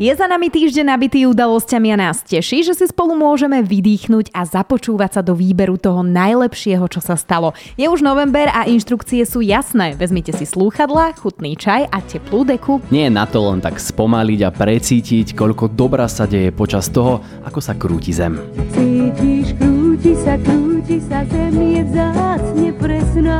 Je za nami týždeň nabitý udalosťami a nás teší, že si spolu môžeme vydýchnuť a započúvať sa do výberu toho najlepšieho, čo sa stalo. Je už november a inštrukcie sú jasné. Vezmite si slúchadla, chutný čaj a teplú deku. Nie je na to len tak spomaliť a precítiť, koľko dobra sa deje počas toho, ako sa krúti zem. Cítiš, krúti sa, krúti sa, zem je vzácne presná.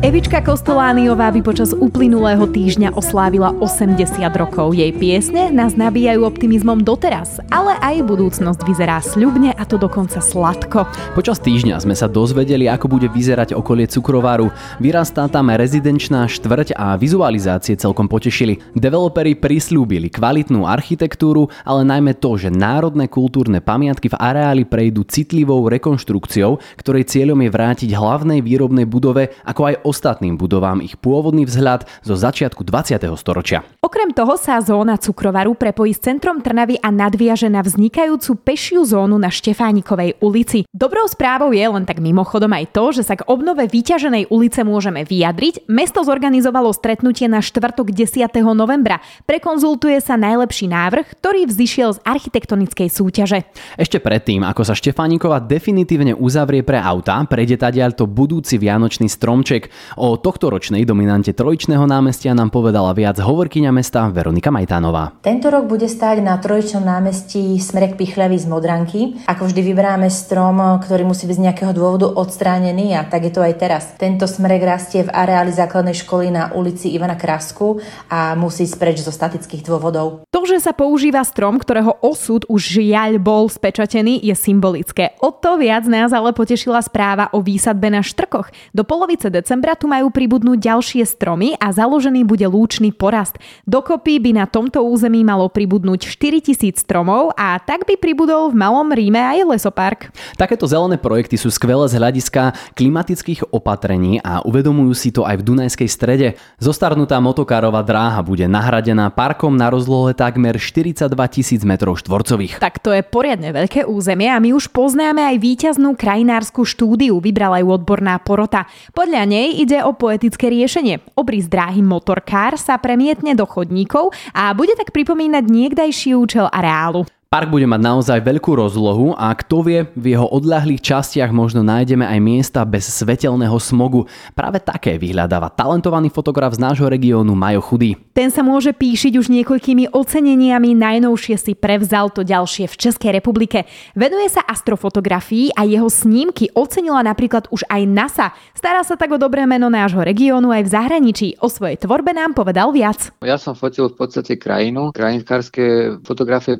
Evička Kostolániová by počas uplynulého týždňa oslávila 80 rokov. Jej piesne nás nabíjajú optimizmom doteraz, ale aj budúcnosť vyzerá sľubne a to dokonca sladko. Počas týždňa sme sa dozvedeli, ako bude vyzerať okolie cukrovaru. Vyrastá tam rezidenčná štvrť a vizualizácie celkom potešili. Developeri prislúbili kvalitnú architektúru, ale najmä to, že národné kultúrne pamiatky v areáli prejdú citlivou rekonštrukciou, ktorej cieľom je vrátiť hlavnej výrobnej budove ako aj ostatným budovám ich pôvodný vzhľad zo začiatku 20. storočia. Okrem toho sa zóna cukrovaru prepojí s centrom Trnavy a nadviaže na vznikajúcu pešiu zónu na Štefánikovej ulici. Dobrou správou je len tak mimochodom aj to, že sa k obnove vyťaženej ulice môžeme vyjadriť. Mesto zorganizovalo stretnutie na štvrtok 10. novembra. Prekonzultuje sa najlepší návrh, ktorý vzýšiel z architektonickej súťaže. Ešte predtým, ako sa Štefánikova definitívne uzavrie pre auta, prejde to budúci vianočný stromček. O tohtoročnej dominante trojičného námestia nám povedala viac hovorkyňa mesta Veronika Majtánová. Tento rok bude stáť na trojičnom námestí smrek Pichľavy z Modranky. Ako vždy vyberáme strom, ktorý musí byť z nejakého dôvodu odstránený a tak je to aj teraz. Tento smrek rastie v areáli základnej školy na ulici Ivana Krasku a musí ísť preč zo statických dôvodov. To, že sa používa strom, ktorého osud už žiaľ bol spečatený, je symbolické. O to viac nás ale potešila správa o výsadbe na štrkoch. Do polovice decembra tu majú pribudnúť ďalšie stromy a založený bude lúčný porast. Dokopy by na tomto území malo pribudnúť 4000 stromov a tak by pribudol v Malom Ríme aj lesopark. Takéto zelené projekty sú skvelé z hľadiska klimatických opatrení a uvedomujú si to aj v Dunajskej strede. Zostarnutá motokárová dráha bude nahradená parkom na rozlohe takmer 42 tisíc m štvorcových. Tak to je poriadne veľké územie a my už poznáme aj víťaznú krajinárskú štúdiu, vybrala ju odborná porota. Podľa nej ide o poetické riešenie. Obrys dráhy motorkár sa premietne do chodníkov a bude tak pripomínať niekdajší účel areálu. Park bude mať naozaj veľkú rozlohu a kto vie, v jeho odľahlých častiach možno nájdeme aj miesta bez svetelného smogu. Práve také vyhľadáva talentovaný fotograf z nášho regiónu Majo Chudý. Ten sa môže píšiť už niekoľkými oceneniami, najnovšie si prevzal to ďalšie v Českej republike. Venuje sa astrofotografii a jeho snímky ocenila napríklad už aj NASA. Stará sa tak o dobré meno nášho regiónu aj v zahraničí. O svojej tvorbe nám povedal viac. Ja som fotil v podstate krajinu, krajinkárske fotografie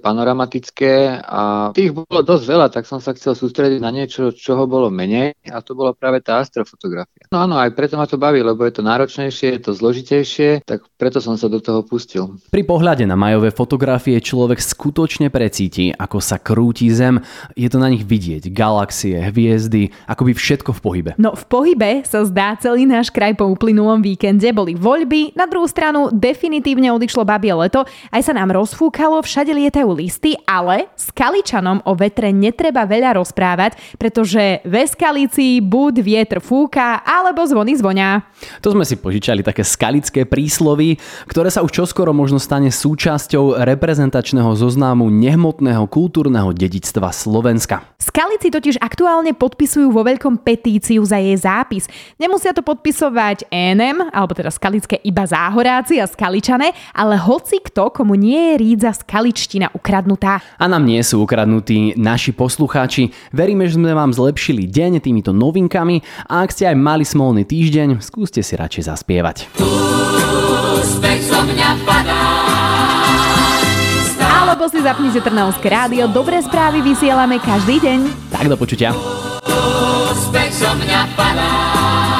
panoramatické a tých bolo dosť veľa, tak som sa chcel sústrediť na niečo, čoho bolo menej a to bola práve tá astrofotografia. No áno, aj preto ma to baví, lebo je to náročnejšie, je to zložitejšie, tak preto som sa do toho pustil. Pri pohľade na majové fotografie človek skutočne precíti, ako sa krúti Zem. Je to na nich vidieť, galaxie, hviezdy, akoby všetko v pohybe. No v pohybe sa zdá celý náš kraj po uplynulom víkende. Boli voľby, na druhú stranu definitívne odišlo babie leto, aj sa nám rozfúkalo, všade lietajú listy, ale s Kaličanom o vetre netreba veľa rozprávať, pretože ve Skalici buď vietor fúka, alebo zvony zvonia. To sme si požičali také skalické príslovy, ktoré sa už čoskoro možno stane súčasťou reprezentačného zoznamu nehmotného kultúrneho dedičstva Slovenska. Skalici totiž aktuálne podpisujú vo veľkom petíciu za jej zápis. Nemusia to podpisovať ENM, alebo teda skalické iba záhoráci a skaličané, ale hoci kto, komu nie je rídza skaličtina ukradnutá. A nám nie sú ukradnutí naši poslucháči. Veríme, že sme vám zlepšili deň týmito novinkami a ak ste aj mali smolný týždeň, skúste si radšej zaspievať. Úspech zo mňa padá. Alebo si zapnite Trnavské rádio, dobré správy vysielame každý deň. Tak do počutia. Úspech zo mňa padá.